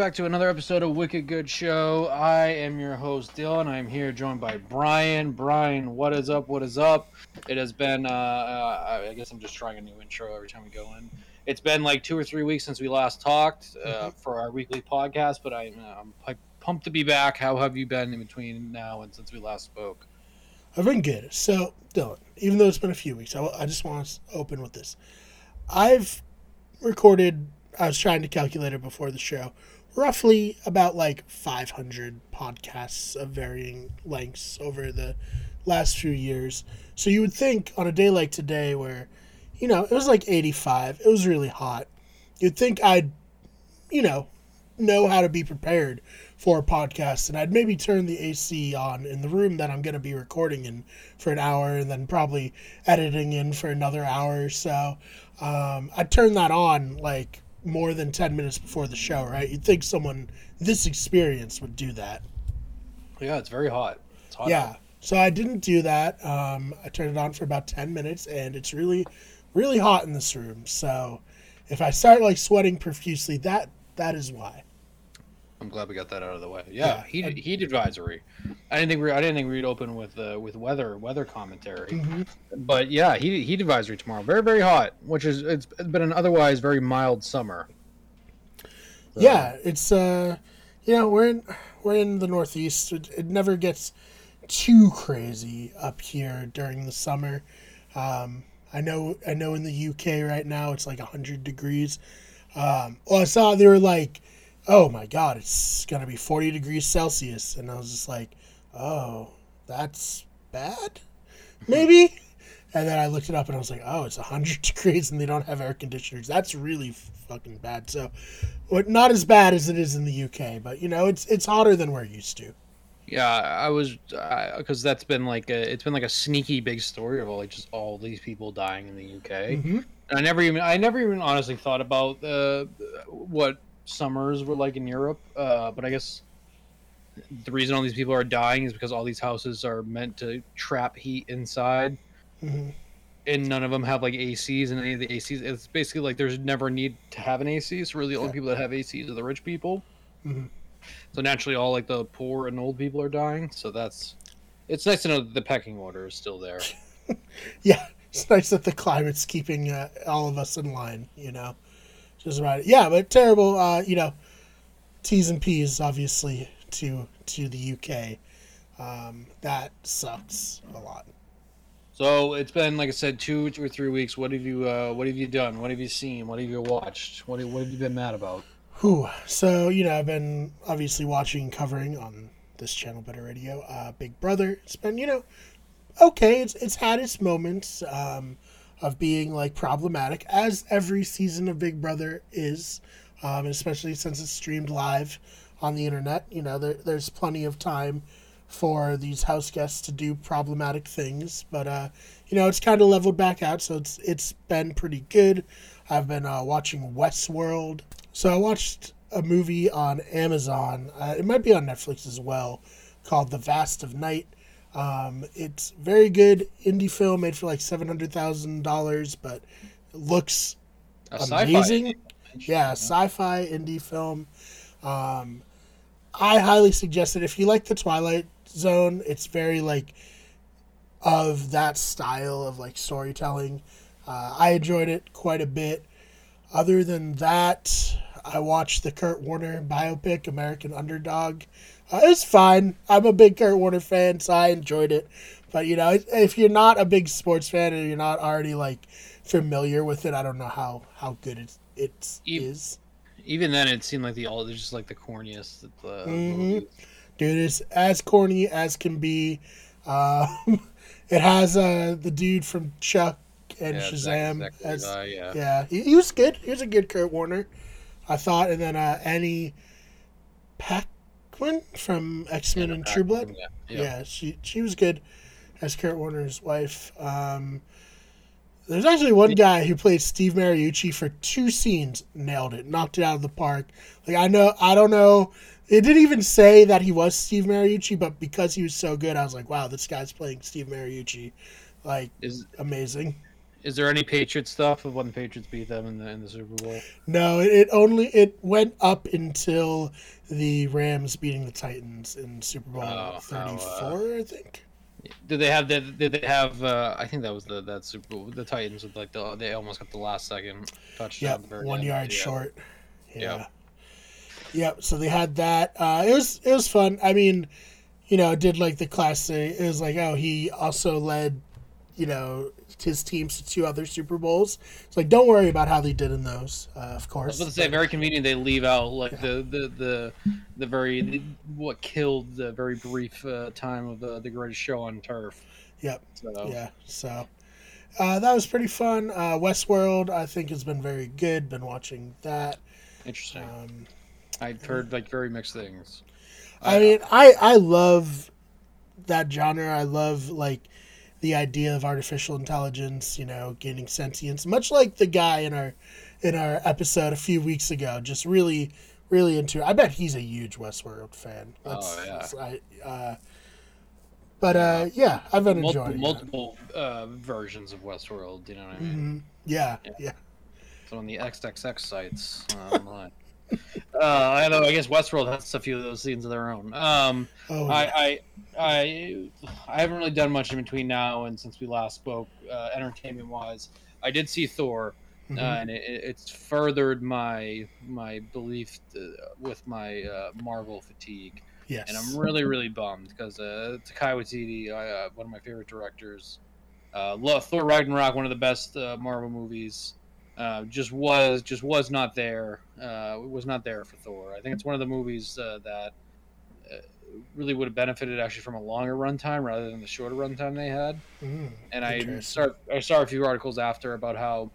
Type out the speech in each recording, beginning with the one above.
back to another episode of Wicked Good Show. I am your host Dylan. I'm here joined by Brian. Brian, what is up? What is up? It has been. Uh, uh, I guess I'm just trying a new intro every time we go in. It's been like two or three weeks since we last talked uh, mm-hmm. for our weekly podcast, but I, I'm pumped to be back. How have you been in between now and since we last spoke? I've been good. So, Dylan, even though it's been a few weeks, I, I just want to open with this. I've recorded I was trying to calculate it before the show. Roughly about like 500 podcasts of varying lengths over the last few years. So you would think on a day like today, where, you know, it was like 85, it was really hot, you'd think I'd, you know, know how to be prepared for a podcast and I'd maybe turn the AC on in the room that I'm going to be recording in for an hour and then probably editing in for another hour or so. Um, I'd turn that on like more than 10 minutes before the show, right? You'd think someone this experience would do that. Yeah, it's very hot. It's hot yeah. Out. So I didn't do that. Um, I turned it on for about 10 minutes and it's really, really hot in this room. So if I start like sweating profusely, that that is why. I'm glad we got that out of the way. Yeah, yeah heat, heat advisory. I didn't think we I didn't think we'd open with uh, with weather weather commentary, mm-hmm. but yeah, heat heat advisory tomorrow. Very very hot, which is it's been an otherwise very mild summer. So. Yeah, it's uh, you know we're in we're in the Northeast. It, it never gets too crazy up here during the summer. Um, I know I know in the UK right now it's like hundred degrees. Um, well, I saw they were like oh my god, it's gonna be 40 degrees Celsius, and I was just like, oh, that's bad, maybe. And then I looked it up and I was like, oh, it's 100 degrees and they don't have air conditioners. That's really fucking bad. So, not as bad as it is in the UK, but you know, it's it's hotter than we're used to. Yeah, I was because uh, that's been like a it's been like a sneaky big story of all like just all these people dying in the UK. Mm-hmm. And I never even I never even honestly thought about uh, what summers were like in Europe. Uh, but I guess the reason all these people are dying is because all these houses are meant to trap heat inside. Mm-hmm. And none of them have like ACs, and any of the ACs, it's basically like there's never a need to have an AC. So really, the only people that have ACs are the rich people. Mm-hmm. So naturally, all like the poor and old people are dying. So that's it's nice to know that the pecking order is still there. yeah, it's nice that the climate's keeping uh, all of us in line. You know just about it. Yeah, but terrible. Uh, you know, T's and P's obviously to to the UK. Um, that sucks a lot. So it's been like I said, two, two or three weeks. What have you uh, What have you done? What have you seen? What have you watched? What What have you been mad about? Whew. So you know, I've been obviously watching, covering on this channel, Better Radio. Uh, Big Brother. It's been you know, okay. It's it's had its moments. Um, of being like problematic, as every season of Big Brother is, um, especially since it's streamed live on the internet. You know, there, there's plenty of time for these house guests to do problematic things, but uh, you know, it's kind of leveled back out, so it's it's been pretty good. I've been uh, watching Westworld, so I watched a movie on Amazon. Uh, it might be on Netflix as well, called The Vast of Night. Um, it's very good indie film made for like seven hundred thousand dollars, but it looks a amazing. Yeah, sci-fi indie film. Um, I highly suggest it if you like the Twilight Zone. It's very like of that style of like storytelling. Uh, I enjoyed it quite a bit. Other than that, I watched the Kurt Warner biopic, American Underdog. Uh, it was fine. I'm a big Kurt Warner fan, so I enjoyed it. But you know, if you're not a big sports fan and you're not already like familiar with it, I don't know how how good it it even, is. Even then, it seemed like the all just like the corniest. The mm-hmm. Dude, it's as corny as can be. Uh, it has uh, the dude from Chuck and yeah, Shazam exactly as uh, yeah, yeah he, he, was good. He was a good Kurt Warner, I thought. And then uh, Annie From X Men yeah, and True Blood. Yeah. yeah. yeah, she she was good as Kurt Warner's wife. Um, there's actually one guy who played Steve Mariucci for two scenes, nailed it, knocked it out of the park. Like I know, I don't know. It didn't even say that he was Steve Mariucci, but because he was so good, I was like, wow, this guy's playing Steve Mariucci. Like, is amazing. Is there any Patriot stuff of when the Patriots beat them in the in the Super Bowl? No, it, it only it went up until the Rams beating the Titans in Super Bowl Oh, thirty four, oh, I think. Did they have the? Did they have? Uh, I think that was the that Super Bowl. The Titans with like the they almost got the last second touchdown. Yep, at the very one yard Yeah. short. Yeah. Yep. Yep. So they had that. Uh, it was it was fun. I mean, you know, did like the classic. It was like, oh, he also led, you know, his teams to two other Super Bowls. It's like, don't worry about how they did in those. Uh, of course, I was about to say very convenient. They leave out like the the the the very the, what killed the very brief uh, time of the the greatest show on turf. Yep. So Yeah. So. Uh, that was pretty fun. Uh, Westworld, I think, has been very good. Been watching that. interesting. Um, I've heard like very mixed things. I mean, I I love that genre. I love like the idea of artificial intelligence, you know, gaining sentience, much like the guy in our in our episode a few weeks ago. Just really, really into. it. I bet he's a huge Westworld fan. Oh, yeah. that's- I, uh, but uh, yeah, I've been multiple enjoying. multiple uh, versions of Westworld. You know what I mean? hmm Yeah, Yeah. yeah. So on the XXX sites uh, online. uh, I know. I guess Westworld has a few of those scenes of their own. Um, Oh, yeah. I, I, I, I haven't really done much in between now and since we last spoke, uh, entertainment wise. I did see Thor, Mhm. uh, and it, it's furthered my my belief uh, with my uh, Marvel fatigue, yes. and I'm really really bummed because uh, Taika Waititi, uh, one of my favorite directors, uh, love Thor Ragnarok, one of the best uh, Marvel movies. Uh, just was just was not there. Uh, was not there for Thor. I think it's one of the movies uh, that uh, really would have benefited actually from a longer runtime rather than the shorter runtime they had. Mhm. And I start I saw a few articles after about how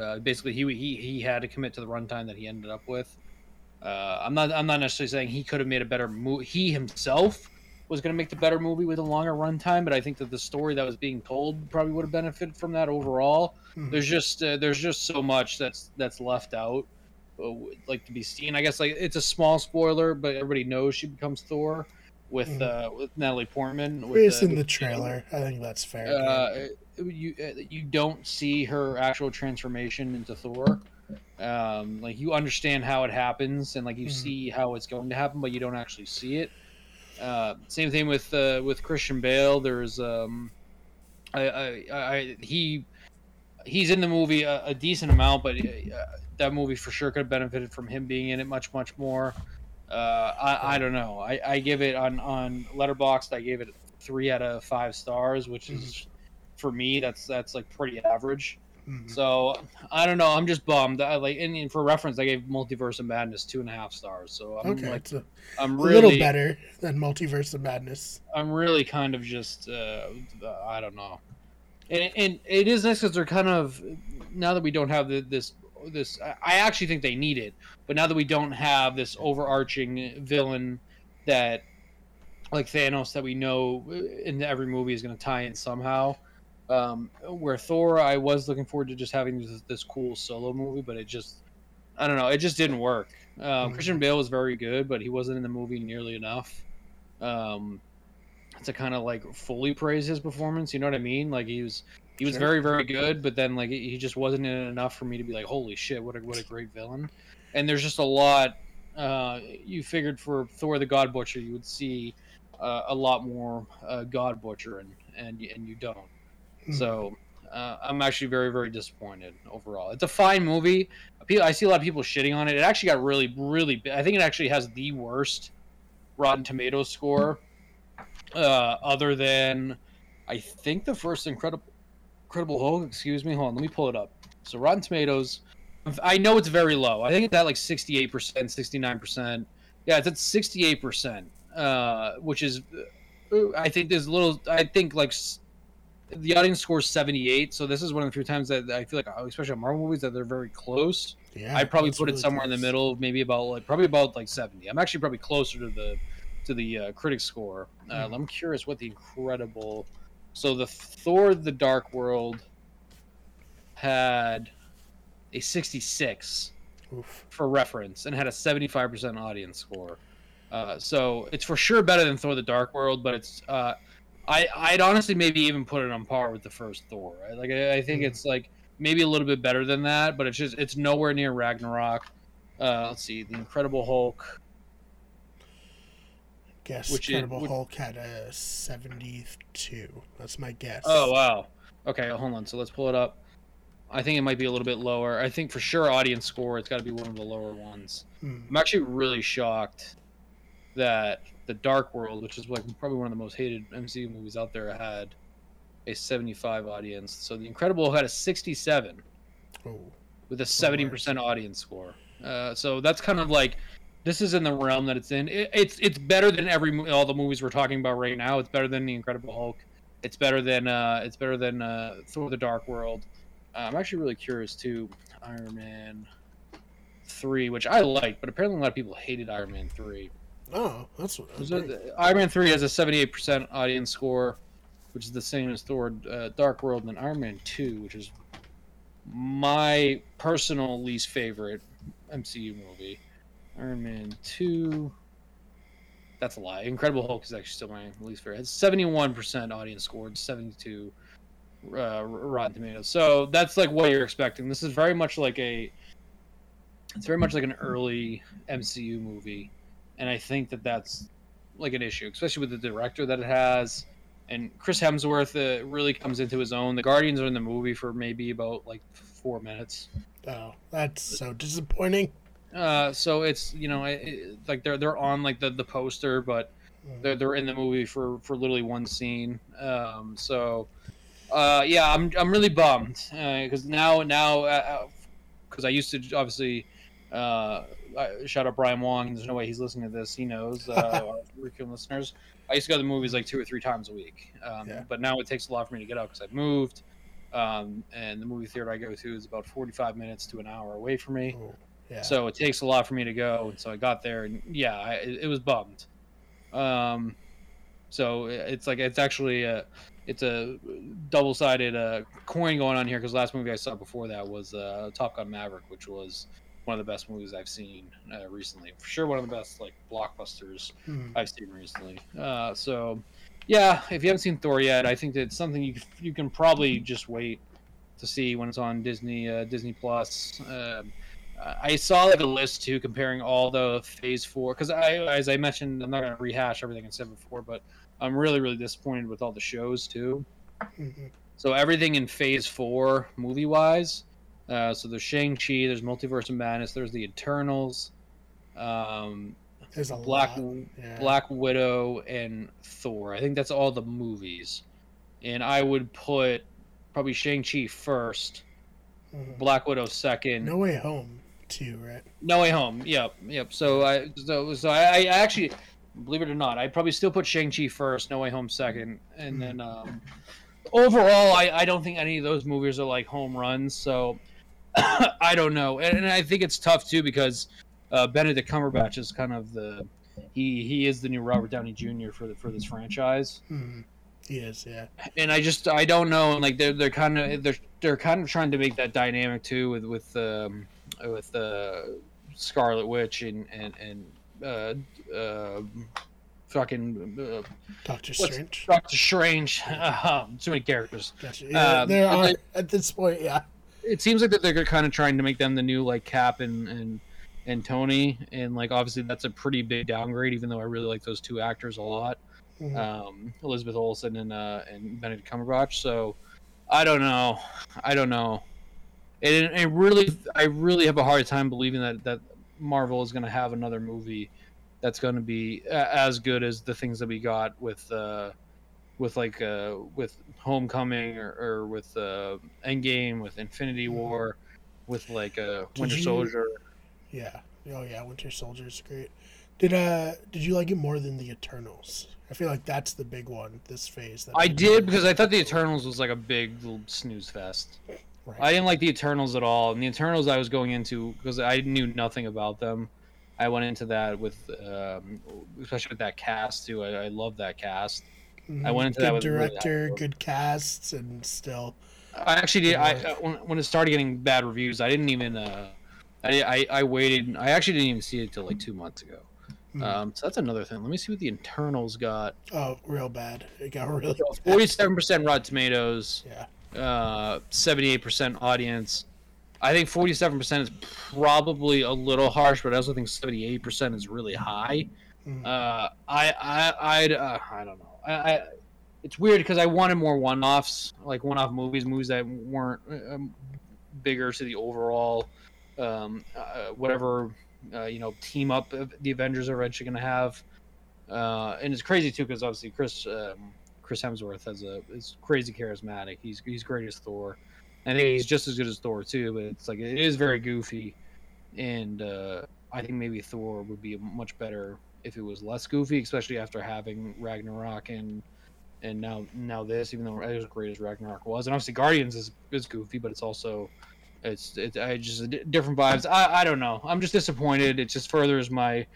uh, basically he, he he had to commit to the runtime that he ended up with. Uh, I'm not I'm not necessarily saying he could have made a better movie. He himself was going to make the better movie with a longer runtime, but I think that the story that was being told probably would have benefited from that overall. Mhm. There's just uh, there's just so much that's that's left out, uh, like to be seen. I guess like it's a small spoiler, but everybody knows she becomes Thor with Mhm. uh, with Natalie Portman. With, It's uh, in the trailer. I think that's fair. uh, you uh, you don't see her actual transformation into Thor. Um, like you understand how it happens, and like you Mhm. see how it's going to happen, but you don't actually see it. Uh, same thing with uh, with Christian Bale. There's um, I, I, I he he's in the movie a, a decent amount, but uh, that movie for sure could have benefited from him being in it much much more. Uh, I, I don't know. I, I give it on on Letterboxd. I gave it three out of five stars, which is for me that's that's like pretty average. Mhm. So I don't know. I'm just bummed. I like and, for reference, I gave Multiverse of Madness two and a half stars. So I'm okay, like a, I'm really little better than Multiverse of Madness. I'm really kind of just uh, I don't know, and, and it is nice because they're kind of now that we don't have the, this this I actually think they need it, but now that we don't have this overarching villain that like Thanos that we know in every movie is going to tie in somehow. Um, where Thor, I was looking forward to just having this, this cool solo movie, but it just I don't know, it just didn't work. Um, Mhm. Christian Bale was very good, but he wasn't in the movie nearly enough. Um, to kind of like fully praise his performance. You know what I mean? Like he was he was Sure. very very good, but then like he just wasn't in it enough for me to be like, holy shit, what a what a great villain. And there's just a lot. Uh, you figured for Thor the God Butcher, you would see uh, a lot more uh, God Butcher, and y- and you don't. Mhm. So uh, I'm actually very very disappointed overall. It's a fine movie. I see a lot of people shitting on it. It actually got really really. I think it actually has the worst Rotten Tomatoes score, uh, other than I think the first Incredible Incredible Hulk. Excuse me, hold on, let me pull it up. So Rotten Tomatoes, I know it's very low. I think it's at like 68 percent, 69 percent. Yeah, it's at 68 percent, uh, which is uh, I think there's a little. I think like the audience scores 78. So this is one of the few times that I feel like, especially on Marvel movies, that they're very close. Yeah, I'd probably put it really somewhere in the middle, maybe about like probably about like 70. I'm actually probably closer to the to the uh, critic score. Uh, Mhm. I'm curious what the incredible. So the Thor: The Dark World had a 66 Oof. for reference and had a 75% audience score. Uh, so it's for sure better than Thor: The Dark World, but it's uh, I I'd honestly maybe even put it on par with the first Thor. Right? Like I, I think mm. it's like maybe a little bit better than that, but it's just it's nowhere near Ragnarok. Uh, let's see, the Incredible Hulk. Guess which Incredible which, Hulk had a seventy-two. That's my guess. Oh wow. Okay, hold on. So let's pull it up. I think it might be a little bit lower. I think for sure audience score, it's got to be one of the lower ones. Hmm. I'm actually really shocked that the Dark World, which is like probably one of the most hated MCU movies out there, had a 75 audience. So The Incredible had a 67 oh. with a 70% audience score. Uh, so that's kind of like this is in the realm that it's in. It, it's it's better than every all the movies we're talking about right now. It's better than The Incredible Hulk. It's better than uh, it's better than uh, Thor: The Dark World. Uh, I'm actually really curious too. Iron Man three, which I like, but apparently a lot of people hated Iron Man three. Oh, that's what. Iron Man three has a 78% audience score, which is the same as Thor: uh, Dark World, and Iron Man two, which is my personal least favorite MCU movie. Iron Man two. That's a lie. Incredible Hulk is actually still my least favorite. It's 71% audience score, 72 uh, Rotten Tomatoes. So that's like what you're expecting. This is very much like a. It's very much like an early MCU movie and I think that that's like an issue, especially with the director that it has. And Chris Hemsworth uh, really comes into his own. The Guardians are in the movie for maybe about like four minutes. Oh, that's so disappointing. Uh, so it's you know it, like they're they're on like the, the poster, but mm. they're they're in the movie for for literally one scene. Um, so uh, yeah, I'm I'm really bummed because uh, now now because uh, I used to obviously uh, shout out Brian Wong. There's no way he's listening to this. He knows. Uh, our listeners. I used to go to the movies like two or three times a week, um, yeah. but now it takes a lot for me to get out because I've moved, um, and the movie theater I go to is about 45 minutes to an hour away from me. Ooh, yeah. So it takes a lot for me to go, and so I got there, and yeah, I, it, it, was bummed. Um, so it's like it's actually a it's a double-sided uh, coin going on here because last movie I saw before that was uh, Top Gun Maverick, which was one of the best movies I've seen uh, recently. For sure, one of the best like blockbusters mm. I've seen recently. Uh, so, yeah, if you haven't seen Thor yet, I think that it's something you you can probably just wait to see when it's on Disney uh, Disney Plus. Um, I saw like a list too comparing all the Phase Four because I, as I mentioned, I'm not going to rehash everything I said before, but I'm really really disappointed with all the shows too. Mm-hmm. So everything in Phase Four movie wise uh, so there's Shang Chi, there's Multiverse of Madness, there's the Eternals, um, there's a Black yeah. Black Widow and Thor. I think that's all the movies, and I would put probably Shang Chi 1st mm-hmm. Black Widow second. No Way Home too, right? No Way Home. Yep, yep. So I so, so I, I actually believe it or not, I'd probably still put Shang Chi first, No Way Home second, and mm-hmm. then um, overall, I, I don't think any of those movies are like home runs. So I don't know, and, and, I think it's tough too because uh, Benedict Cumberbatch is kind of the he he is the new Robert Downey Jr. for the for this franchise. Mm-hmm. He is, yeah. And I just I don't know, and like they're they're kind of they're they're kind of trying to make that dynamic too with with um, with uh, Scarlet Witch and and and uh, uh, fucking uh, Doctor Strange. Doctor Strange. Uh, too many characters. Gotcha. Yeah, um, there are at this point, yeah it seems like that they're kind of trying to make them the new like Cap and and and Tony, and like obviously that's a pretty big downgrade. Even though I really like those two actors a lot, mm-hmm. um, Elizabeth Olsen and uh, and Benedict Cumberbatch. So I don't know, I don't know. It, it really, I really have a hard time believing that that Marvel is going to have another movie that's going to be as good as the things that we got with. Uh, with like uh with Homecoming or, or with uh Endgame, with Infinity mm-hmm. War, with like uh Winter you, Soldier. Yeah. Oh yeah, Winter Soldier is great. Did uh did you like it more than the Eternals? I feel like that's the big one this phase. I did because I thought the Eternals was like a big little snooze fest. Right. I didn't like the Eternals at all, and the Eternals I was going into because I knew nothing about them. I went into that with, um, especially with that cast too. I, I love that cast. Mm-hmm. I went into good that with director, really good casts, and still. I actually did. I when, when it started getting bad reviews, I didn't even. Uh, I, I I waited. I actually didn't even see it until like two months ago. Hmm. Um, so that's another thing. Let me see what the Eternals got. Oh, real bad. It got really. Forty-seven percent Rotten Tomatoes, Yeah. uh, seventy-eight percent audience. I think forty-seven percent is probably a little harsh, but I also think seventy-eight percent is really high. Mhm. Uh, I I I'd, uh, I don't know. I, it's weird because I wanted more one-offs, like one-off movies, movies that weren't um, bigger to the overall, um, uh, whatever uh, you know, team up the Avengers are eventually going to have. Uh, and it's crazy too because obviously Chris um, Chris Hemsworth has a is crazy charismatic. He's he's great as Thor. Think he's just as good as Thor too, but it's like it is very goofy, and uh, I think maybe Thor would be a much better if it was less goofy, especially after having Ragnarok and and now now this, even though as great as Ragnarok was, and obviously Guardians is is goofy, but it's also it's it I just different vibes. I I don't know. I'm just disappointed. It just furthers my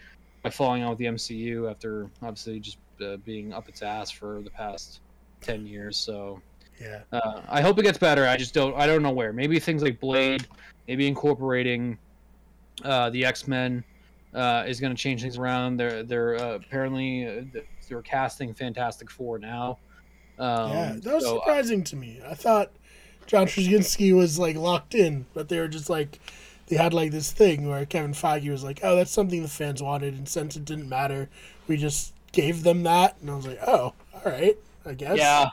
my falling out with the MCU after obviously just uh, being up its ass for the past ten years. So Yeah. uh, I hope it gets better. I just don't. I don't know where. Maybe things like Blade, maybe incorporating uh, the X Men uh, is going to change things around. They're they're uh, apparently uh, they're casting Fantastic Four now. Um, yeah. That was so, uh, surprising to me. I thought John Krasinski was like locked in, but they were just like they had like this thing where Kevin Feige was like, "Oh, that's something the fans wanted," and since it didn't matter, we just gave them that. And I was like, "Oh, all right, I guess." yeah,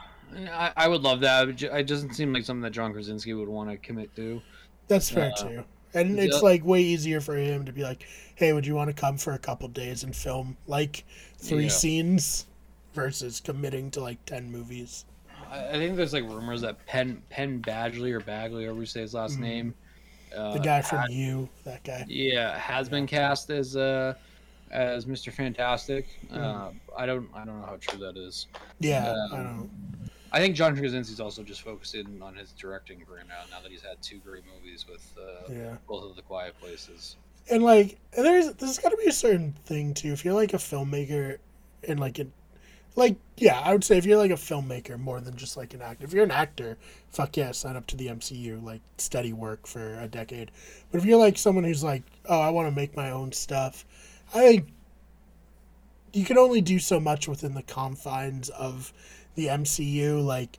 I, I would love that. It It doesn't seem like something that John Krasinski would want to commit to. That's fair Uh, too. And it's yeah. like way easier for him to be like, "Hey, would you want to come for a couple days and film like three Yeah. scenes?" Versus committing to like ten movies. I, I think there's like rumors that Penn Penn Badgley or Bagley, however you say his last Mhm. name, uh, The guy from had- You, that guy. yeah has been cast as uh as Mr. Fantastic. Uh, Mhm. I don't I don't know how true that is. Yeah, Um, I don't. I think John Krasinski's also just focusing on his directing career now. Now that he's had two great movies with uh, Yeah. both of the Quiet Places. and like there's there's got to be a certain thing too if you're like a filmmaker and like it like yeah i would say if you're like a filmmaker more than just like an actor if you're an actor fuck yeah sign up to the mcu like steady work for a decade but if you're like someone who's like oh i want to make my own stuff i you can only do so much within the confines of the mcu like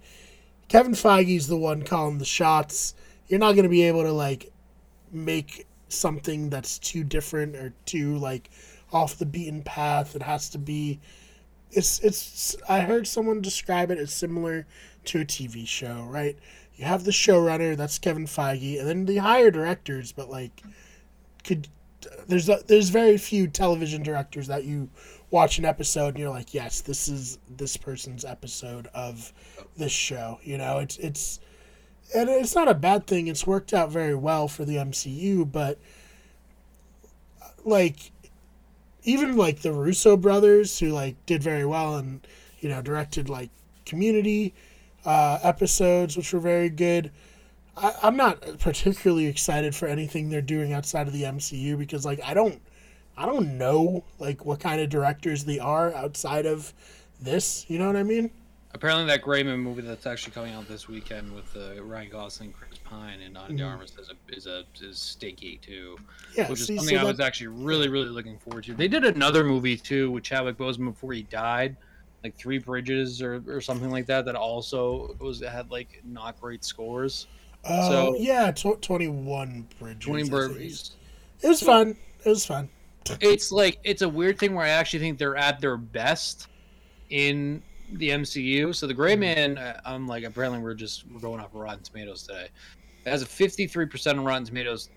kevin feige's the one calling the shots you're not going to be able to like make something that's too different or too like off the beaten path. It has to be. It's it's. I heard someone describe it as similar to a TV show, right? You have the showrunner, that's Kevin Feige, and then the hire directors. But like, could there's a, there's very few television directors that you watch an episode and you're like, yes, this is this person's episode of this show. You know, it's it's and it's not a bad thing. It's worked out very well for the MCU, but like even like the Russo brothers who like did very well and you know directed like community uh, episodes which were very good. I, I'm not particularly excited for anything they're doing outside of the MCU because like I don't I don't know like what kind of directors they are outside of this. You know what I mean? Apparently, that Gray Man movie that's actually coming out this weekend with uh, Ryan Gosling, Chris Pine, and Ana de Mhm. Armas is a is a is stinky too. Yeah. which is see, something so I that- was actually really, really looking forward to. They did another movie too with Chadwick Boseman before he died, like Three Bridges or, or something like that. That also was had like not great scores. Oh so- yeah, tw- twenty one bridges. Twenty. Burpees. It was fun. It was fun. It's like it's a weird thing where I actually think they're at their best in the MCU. So the Gray Man, uh, I'm like apparently we're just we're going off of Rotten Tomatoes today. It has a 53% on Rotten Tomatoes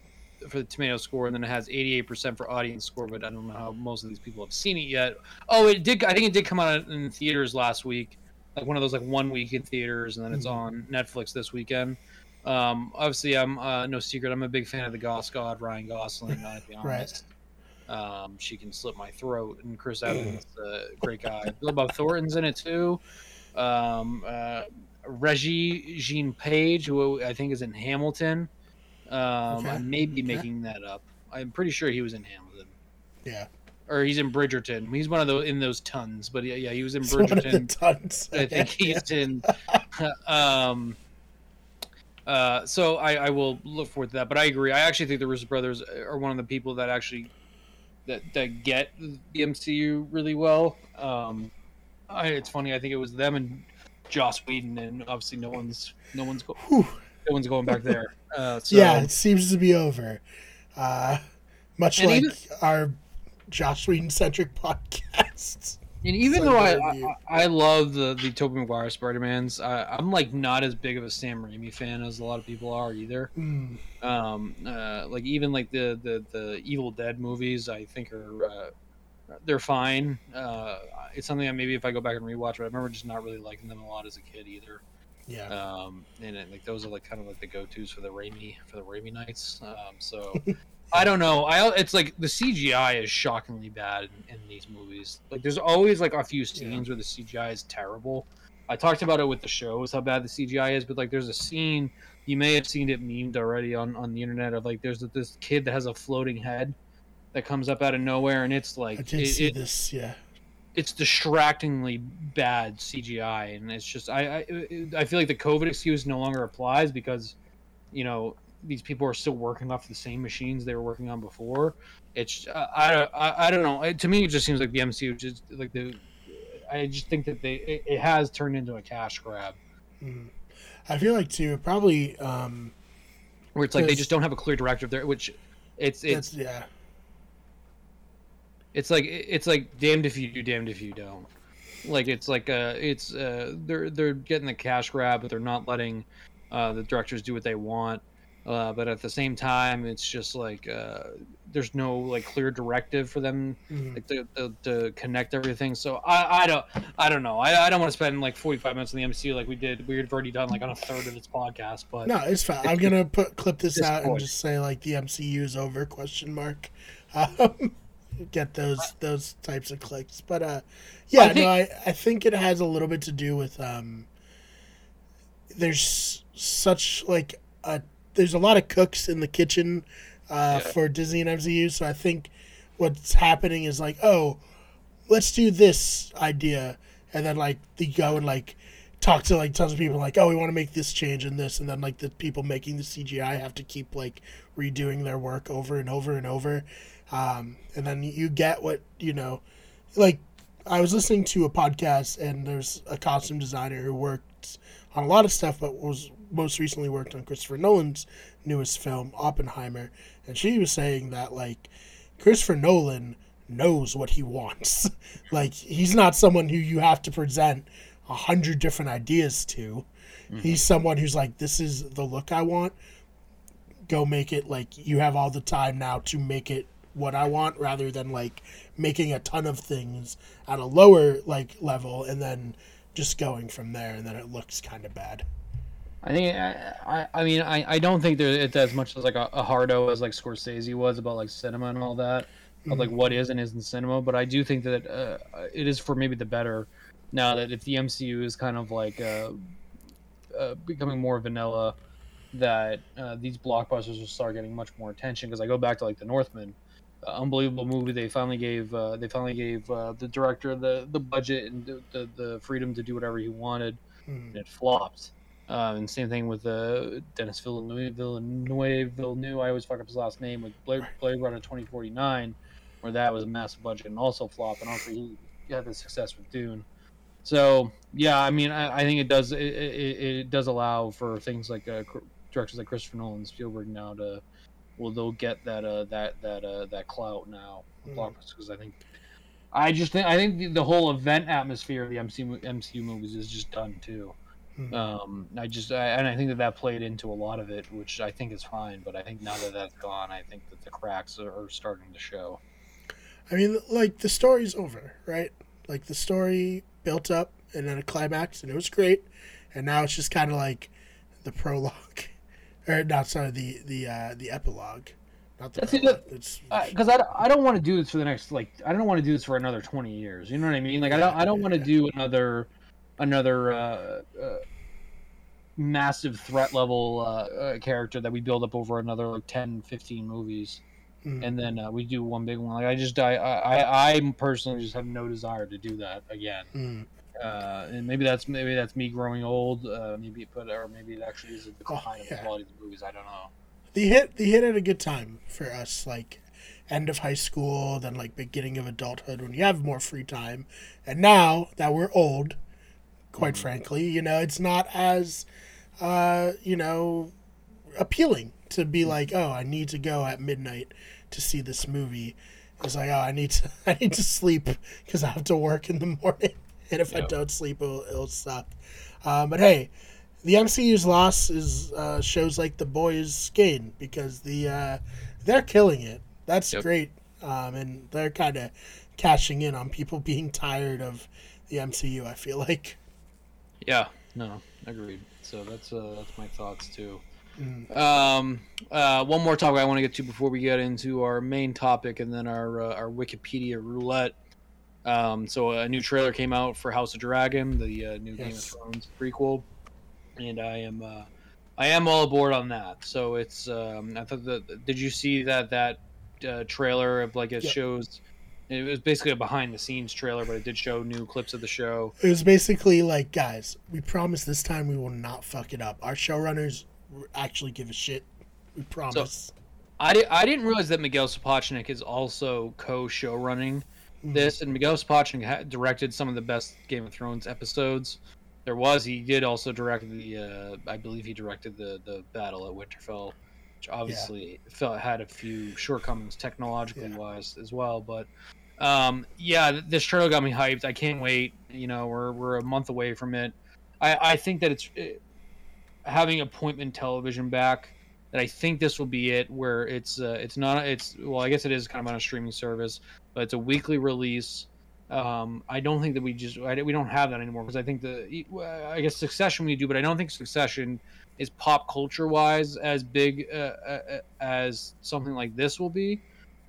for the tomato score, and then it has 88% for audience score. But I don't know how most of these people have seen it yet. Oh, it did. I think it did come out in theaters last week, like one of those like one week in theaters, and then it's Mhm. on Netflix this weekend. Um, obviously, I'm uh, no secret. I'm a big fan of the Goss God, Ryan Gosling. Not to be Right. honest. Um, she can slit my throat, and Chris Evans, uh, great guy. Billy Bob Thornton's in it too. Um, uh, Reggie Jean Page, who I think is in Hamilton. Um, I may be Okay. making that up. I'm pretty sure he was in Hamilton, Yeah. or he's in Bridgerton. He's one of those in those tons, but yeah, yeah he was in It's one of the Bridgerton. tons. I think he's in. um, uh, so I, I will look forward to that. But I agree. I actually think the Russo brothers are one of the people that actually that that get the MCU really well. Um, I, it's funny. I think it was them and Joss Whedon, and obviously no one's no one's go, no one's going back there. Uh, so, yeah, it seems to be over. Uh, much like even, our Joss Whedon centric podcasts. And even though I, I, I love the the Tobey Maguire Spider Mans, I'm like not as big of a Sam Raimi fan as a lot of people are either. Mm. Um, uh, like even like the, the the Evil Dead movies, I think are uh, they're fine. Uh, it's something that maybe if I go back and rewatch, but I remember just not really liking them a lot as a kid either. Yeah. Um, and it, like those are like kind of like the go tos for the Raimi for the Raimi nights. Um, so I don't know. I it's like the CGI is shockingly bad in, in these movies. Like there's always like a few scenes yeah. where the CGI is terrible. I talked about it with the shows how bad the CGI is, but like there's a scene you may have seen it memed already on on the internet of like there's this kid that has a floating head that comes up out of nowhere, and it's like I did it, see it, this. Yeah, it's distractingly bad CGI, and it's just I I, I feel like the COVID excuse no longer applies because you know these people are still working off the same machines they were working on before. It's uh, I, I I don't know. It, to me, it just seems like the MCU just like the. I just think that they it, it has turned into a cash grab. Mm. I feel like too probably um, where it's like they just don't have a clear directive there, which it's it's yeah. It's like it's like damned if you do, damned if you don't. Like it's like uh it's uh they're they're getting the cash grab, but they're not letting uh the directors do what they want. Uh, but at the same time, it's just like uh, there's no like clear directive for them mm-hmm. like, to, to, to, connect everything. So I, I don't I don't know. I, I don't want to spend like 45 minutes in the MCU like we did. We've already done like on a third of this podcast. But no, it's fine. I'm gonna put clip this out point. and just say like the MCU is over? Question mark. Um, get those those types of clicks. But uh, yeah, I think, no, I I think it has a little bit to do with um. There's such like a there's a lot of cooks in the kitchen uh, yeah. for Disney and MCU. So I think what's happening is like, oh, let's do this idea, and then like they go and like talk to like tons of people like, oh, we want to make this change and this, and then like the people making the CGI have to keep like redoing their work over and over and over, um, and then you get what you know, like I was listening to a podcast and there's a costume designer who worked on a lot of stuff, but was most recently worked on Christopher Nolan's newest film, Oppenheimer, and she was saying that like Christopher Nolan knows what he wants. like he's not someone who you have to present a hundred different ideas to. Mm-hmm. He's someone who's like, this is the look I want. Go make it like you have all the time now to make it what I want rather than like making a ton of things at a lower like level and then just going from there and then it looks kind of bad. I think I, I mean I, I don't think there it's as much as like a, a hardo as like Scorsese was about like cinema and all that of like what is and isn't cinema but I do think that uh, it is for maybe the better now that if the MCU is kind of like uh, uh, becoming more vanilla that uh, these blockbusters will start getting much more attention because I go back to like the Northman uh, unbelievable movie they finally gave uh, they finally gave the director the the budget and the, the, the freedom to do whatever he wanted mm. and it flopped um, and same thing with uh, Denis Villeneuve, Villeneuve, Villeneuve. I always fuck up his last name with Blade, Blade Runner 2049, where that was a massive budget and also flopped. And also he had the success with Dune. So yeah, I mean, I, I think it does it, it, it, does allow for things like uh, directors like Christopher Nolan, Spielberg now to well they'll get that uh, that that uh, that clout now mm. because I think I just think I think the, the, whole event atmosphere of the MCU MCU movies is just done too. Mm-hmm. Um, I just I, and I think that that played into a lot of it, which I think is fine. But I think now that that's gone, I think that the cracks are, are starting to show. I mean, like the story's over, right? Like the story built up and then a climax, and it was great. And now it's just kind of like the prologue, or not sorry, the the uh, the epilogue. Not the. It's because uh, I, I don't want to do this for the next like I don't want to do this for another twenty years. You know what I mean? Like I don't I don't want to do another another uh, uh, massive threat level uh, uh, character that we build up over another like 10 15 movies mm. and then uh, we do one big one like i just I, I i personally just have no desire to do that again mm. and maybe that's maybe that's me growing old maybe but or maybe it actually is a decline oh, yeah. of the quality of the movies i don't know the hit the hit at a good time for us like end of high school, then like beginning of adulthood when you have more free time. And now that we're old, quite mm-hmm. frankly, you know, it's not as, uh, you know, appealing to be mm-hmm. like, oh, I need to go at midnight to see this movie. It's like, oh, I need to, I need to sleep because I have to work in the morning, and if yep. I don't sleep, it'll, it'll suck. Um, but hey, the MCU's loss is uh, shows like the boys' gain because the uh, they're killing it. That's yep. great, um, and they're kind of cashing in on people being tired of the MCU. I feel like. Yeah. No. Agreed. So that's uh, that's my thoughts too. Mm. Um, uh, one more topic I want to get to before we get into our main topic and then our uh, our Wikipedia roulette. Um, so a new trailer came out for House of Dragon, the uh, new yes. Game of Thrones prequel, and I am uh, I am all aboard on that. So it's um, I thought that did you see that that uh, trailer of like it yep. shows it was basically a behind the scenes trailer, but it did show new clips of the show. It was basically like, guys, we promise this time we will not fuck it up. Our showrunners actually give a shit. We promise. So, I, di- I didn't realize that Miguel Sapochnik is also co showrunning mm-hmm. this, and Miguel Sapochnik ha- directed some of the best Game of Thrones episodes. There was he did also direct the uh, I believe he directed the the battle at Winterfell, which obviously yeah. felt had a few shortcomings technologically yeah. wise as well. But um, yeah, this trailer got me hyped. I can't wait. You know, we're we're a month away from it. I I think that it's it, having appointment television back that I think this will be it where it's uh, it's not it's well I guess it is kind of on a streaming service but it's a weekly release. Um, I don't think that we just I, we don't have that anymore because I think the I guess Succession we do but I don't think Succession is pop culture wise as big uh, uh, as something like this will be.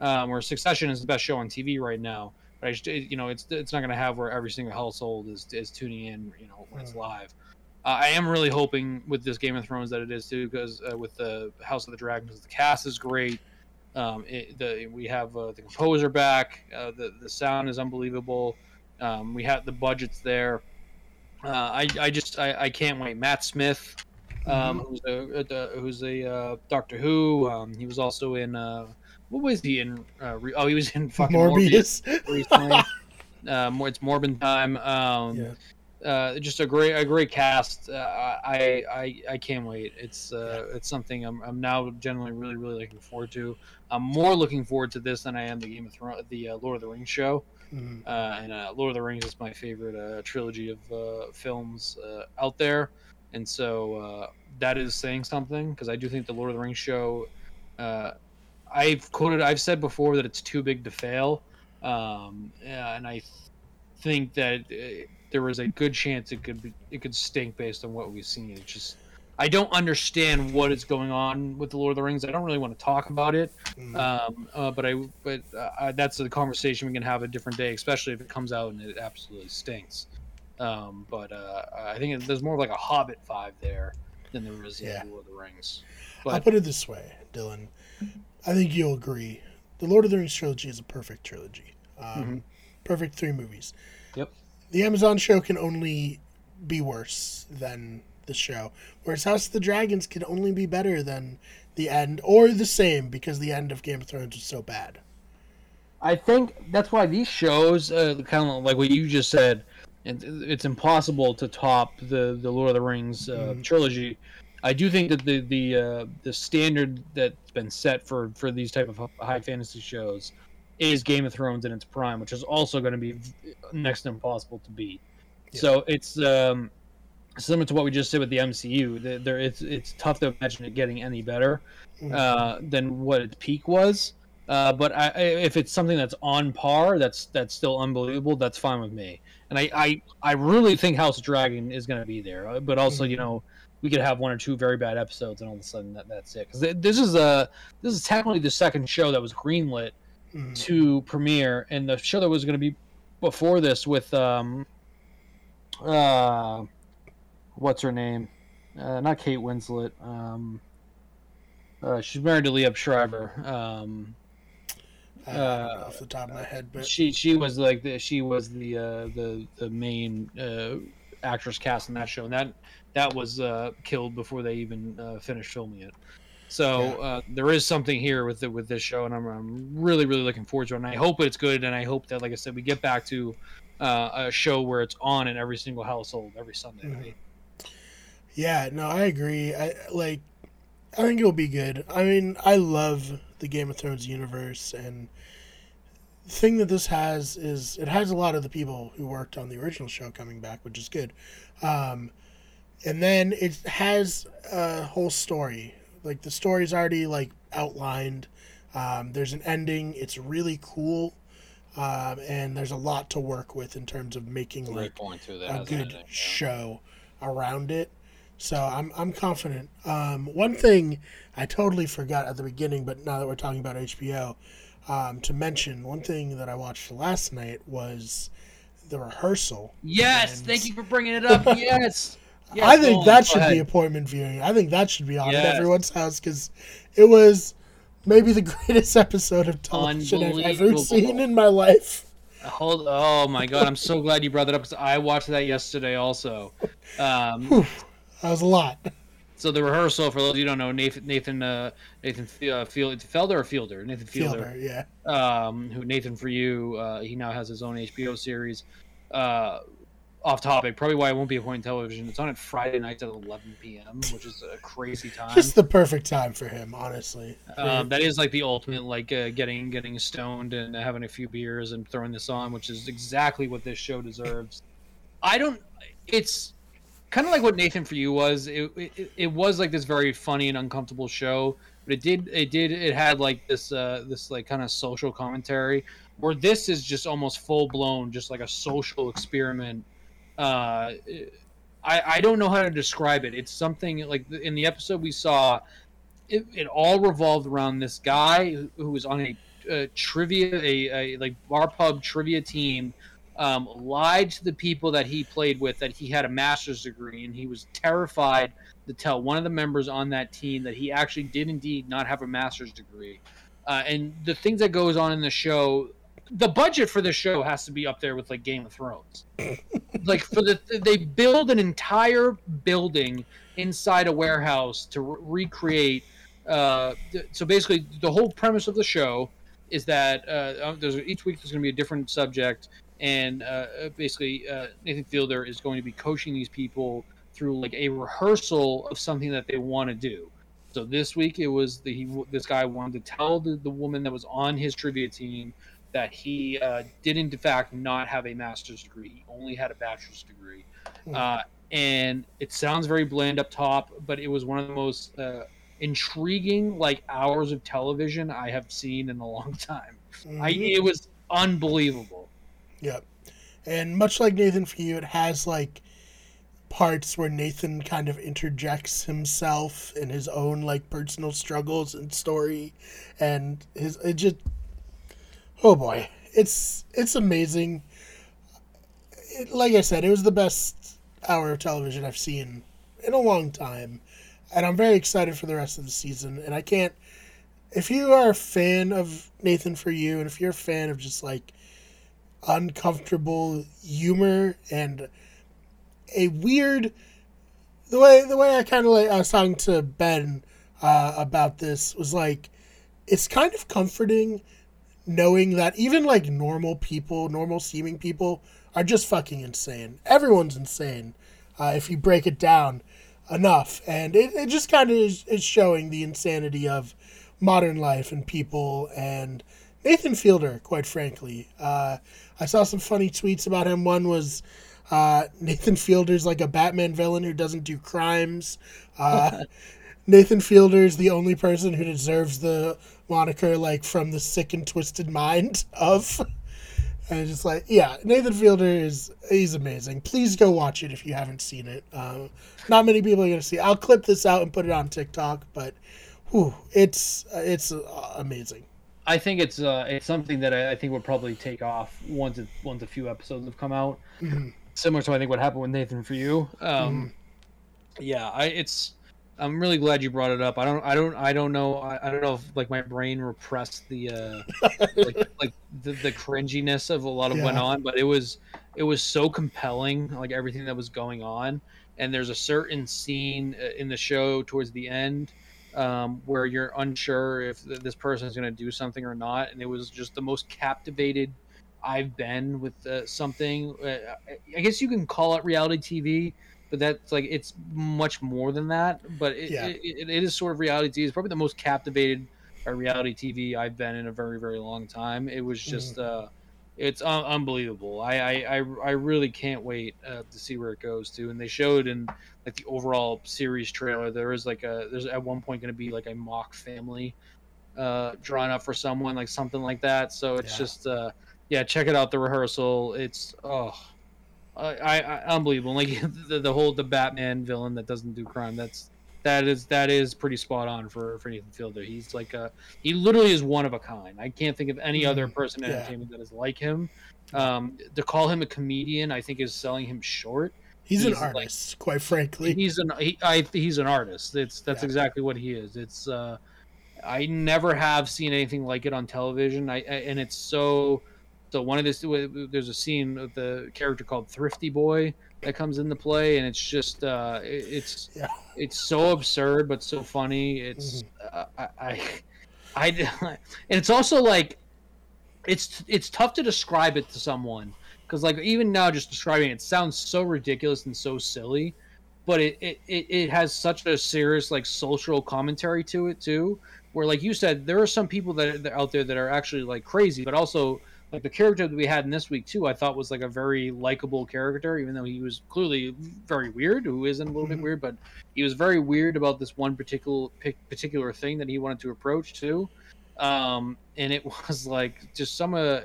Um, where Succession is the best show on TV right now, but I just, you know it's it's not going to have where every single household is is tuning in you know when it's mm. live. Uh, I am really hoping with this Game of Thrones that it is too, because uh, with the House of the Dragons, the cast is great. Um, it, the, we have uh, the composer back. Uh, the the sound is unbelievable. Um, we have the budgets there. Uh, I, I just I, I can't wait. Matt Smith, um, mm-hmm. who's a, who's a uh, Doctor Who. Um, he was also in what was he in? oh, he was in fucking Morbius. Morbius recently. it's Morbin time. Um, yeah uh, just a great a great cast. Uh, I, I I can't wait. It's uh, it's something I'm, I'm now generally really really looking forward to. I'm more looking forward to this than I am the Game of Thrones, the uh, Lord of the Rings show. Mm-hmm. Uh, and uh, Lord of the Rings is my favorite uh, trilogy of uh, films uh, out there, and so uh, that is saying something because I do think the Lord of the Rings show. I've quoted, I've said before that it's too big to fail, um, and I think that uh, there was a good chance it could be, it could stink based on what we've seen. It's just I don't understand what is going on with the Lord of the Rings. I don't really want to talk about it, mm. um, uh, but I but uh, that's a conversation we can have a different day, especially if it comes out and it absolutely stinks. Um, but uh, I think there's more like a Hobbit vibe there than there is yeah. in Lord of the Rings. But, I'll put it this way, Dylan. I think you'll agree. The Lord of the Rings trilogy is a perfect trilogy. Um, mm-hmm. Perfect three movies. Yep the Amazon show can only be worse than the show, whereas House of the Dragons can only be better than the end, or the same because the end of Game of Thrones was so bad. I think that's why these shows, uh, kind of like what you just said, it's impossible to top the the Lord of the Rings uh, mm. trilogy. I do think that the the uh, the standard that's been set for for these type of high fantasy shows is Game of Thrones in its prime, which is also going to be next to impossible to beat. Yeah. So it's um, similar to what we just said with the MCU. There, it's it's tough to imagine it getting any better mm-hmm. uh, than what its peak was. Uh, but I, if it's something that's on par, that's that's still unbelievable. That's fine with me. And I, I, I really think House of Dragon is going to be there. But also, mm-hmm. you know, we could have one or two very bad episodes, and all of a sudden that, that's it. Because this is a this is technically the second show that was greenlit mm. to premiere, and the show that was going to be before this with um, uh, what's her name? Uh, not Kate Winslet. Um, uh, she's married to Liev Schreiber. Um, uh, off the top of my head, but she she was like the, she was the uh, the the main uh, actress cast in that show, and that that was uh, killed before they even uh, finished filming it. So Yeah. uh, there is something here with the, with this show, and I'm, I'm really really looking forward to it. And I hope it's good, and I hope that, like I said, we get back to uh, a show where it's on in every single household every Sunday Mhm. night. Yeah, no, I agree. I like. I think it'll be good. I mean, I love the Game of Thrones universe, and the thing that this has is it has a lot of the people who worked on the original show coming back, which is good. Um, and then it has a whole story. Like the story's already like outlined. Um, there's an ending. It's really cool, um, and there's a lot to work with in terms of making like Great. That a good editing, yeah. show around it. So I'm I'm confident. Um, one thing I totally forgot at the beginning, but now that we're talking about HBO, um, to mention one thing that I watched last night was the rehearsal. Yes, And- thank you for bringing it up. Yes. Yes, I think on, that should be appointment viewing. I think that should be on at everyone's house because it was maybe the greatest episode of television I've ever seen in my life. Hold. Oh my god, I'm so glad you brought that up because I watched that yesterday also. Um, Whew, that was a lot. So the rehearsal for those you don't know, Nathan Nathan uh, Nathan uh, Field, Felder or Fielder, Nathan Fielder, Fielder, yeah. um, who Nathan for you, uh, he now has his own HBO series. Uh, off topic, probably why it won't be a point in television. It's on at Friday nights at 11 p.m., which is a crazy time. Just the perfect time for him, honestly. Um, that is like the ultimate, like uh, getting getting stoned and having a few beers and throwing this on, which is exactly what this show deserves. I don't. It's kind of like what Nathan for you was. It, it, it was like this very funny and uncomfortable show, but it did it did it had like this uh, this like kind of social commentary. Where this is just almost full blown, just like a social experiment. Uh, I I don't know how to describe it. It's something like in the episode we saw it, it all revolved around this guy who, who was on a, uh trivia, a, a like bar pub trivia team, um, lied to the people that he played with that he had a master's degree, and he was terrified to tell one of the members on that team that he actually did indeed not have a master's degree. Uh, and the things that goes on in the show, the budget for the show has to be up there with like Game of Thrones. like for the they build an entire building inside a warehouse to re- recreate uh, th- so basically the whole premise of the show is that uh, there's each week there's going to be a different subject and uh, basically uh, nathan fielder is going to be coaching these people through like a rehearsal of something that they want to do so this week it was the he, this guy wanted to tell the, the woman that was on his trivia team that he uh, did in fact not have a master's degree he only had a bachelor's degree Hmm. uh, and it sounds very bland up top but it was one of the most uh, intriguing like hours of television I have seen in a long time. I Mhm. it was unbelievable. Yep. And much like Nathan for you, it has like parts where Nathan kind of interjects himself in his own like personal struggles and story and his it just oh boy. It's it's amazing. It, like I said, it was the best hour of television I've seen in a long time. And I'm very excited for the rest of the season. And I can't if you are a fan of Nathan for you and if you're a fan of just like uncomfortable humor and a weird the way the way I kind of like I was talking to Ben uh, about this was like it's kind of comforting knowing that even like normal people, normal seeming people are just fucking insane. Everyone's insane uh, if you break it down enough, and it, it just kind of is, is showing the insanity of modern life and people and Nathan Fielder, quite frankly. Uh, I saw some funny tweets about him. One was uh, Nathan Fielder's like a Batman villain who doesn't do crimes. Uh, Nathan Fielder is the only person who deserves the moniker like from the sick and twisted mind of. And just like, yeah, Nathan Fielder is he's amazing. Please go watch it if you haven't seen it. Um, not many people are gonna see. It. I'll clip this out and put it on TikTok, but whew, it's it's uh, amazing. I think it's uh, it's something that I, I think would probably take off once it, once a few episodes have come out. Mhm. Similar to I think what happened with Nathan for you. Um, Yeah, I it's I'm really glad you brought it up. I don't I don't I don't know I, I don't know if like my brain repressed the uh like, like the, the cringiness of a lot of went on, but it was it was so compelling like everything that was going on. And there's a certain scene uh, in the show towards the end um, where you're unsure if th- this person is going to do something or not, and it was just the most captivated I've been with uh, something. Uh, I guess you can call it reality TV, but that's like it's much more than that. But it, Yeah. it, it, it is sort of reality TV. It's probably the most captivated by reality TV I've been in a very very long time. It was just. Uh, it's un- unbelievable. I, I, I, I really can't wait uh, to see where it goes to. And they showed in like the overall series trailer, there is like a there's at one point going to be like a mock family uh, drawn up for someone, like something like that. So it's Yeah. just uh, yeah, check it out. The rehearsal, it's oh, I, I, I unbelievable. Like the, the whole the Batman villain that doesn't do crime. That's that is that is pretty spot on for for Nathan Fielder. He's like a he literally is one of a kind. I can't think of any other person in Yeah. entertainment that is like him. Um, to call him a comedian, I think is selling him short. He's, an He's like- artist, quite frankly. He's an he, I, he's an artist. It's that's Yeah. exactly what he is. It's uh, I never have seen anything like it on television. I, I and it's so so one of this there's a scene of the character called Thrifty Boy that comes into play, and it's just uh, it- it's Yeah. it's so absurd but so funny. It's uh, I, I I and it's also like it's it's tough to describe it to someone because like even now just describing it, it sounds so ridiculous and so silly but it, it, it, it has such a serious like social commentary to it too where like you said there are some people that are out there that are actually like crazy but also like the character that we had in this week too i thought was like a very likable character even though he was clearly very weird who isn't a little bit Mhm. weird but he was very weird about this one particular particular thing that he wanted to approach too. Um and it was like just some uh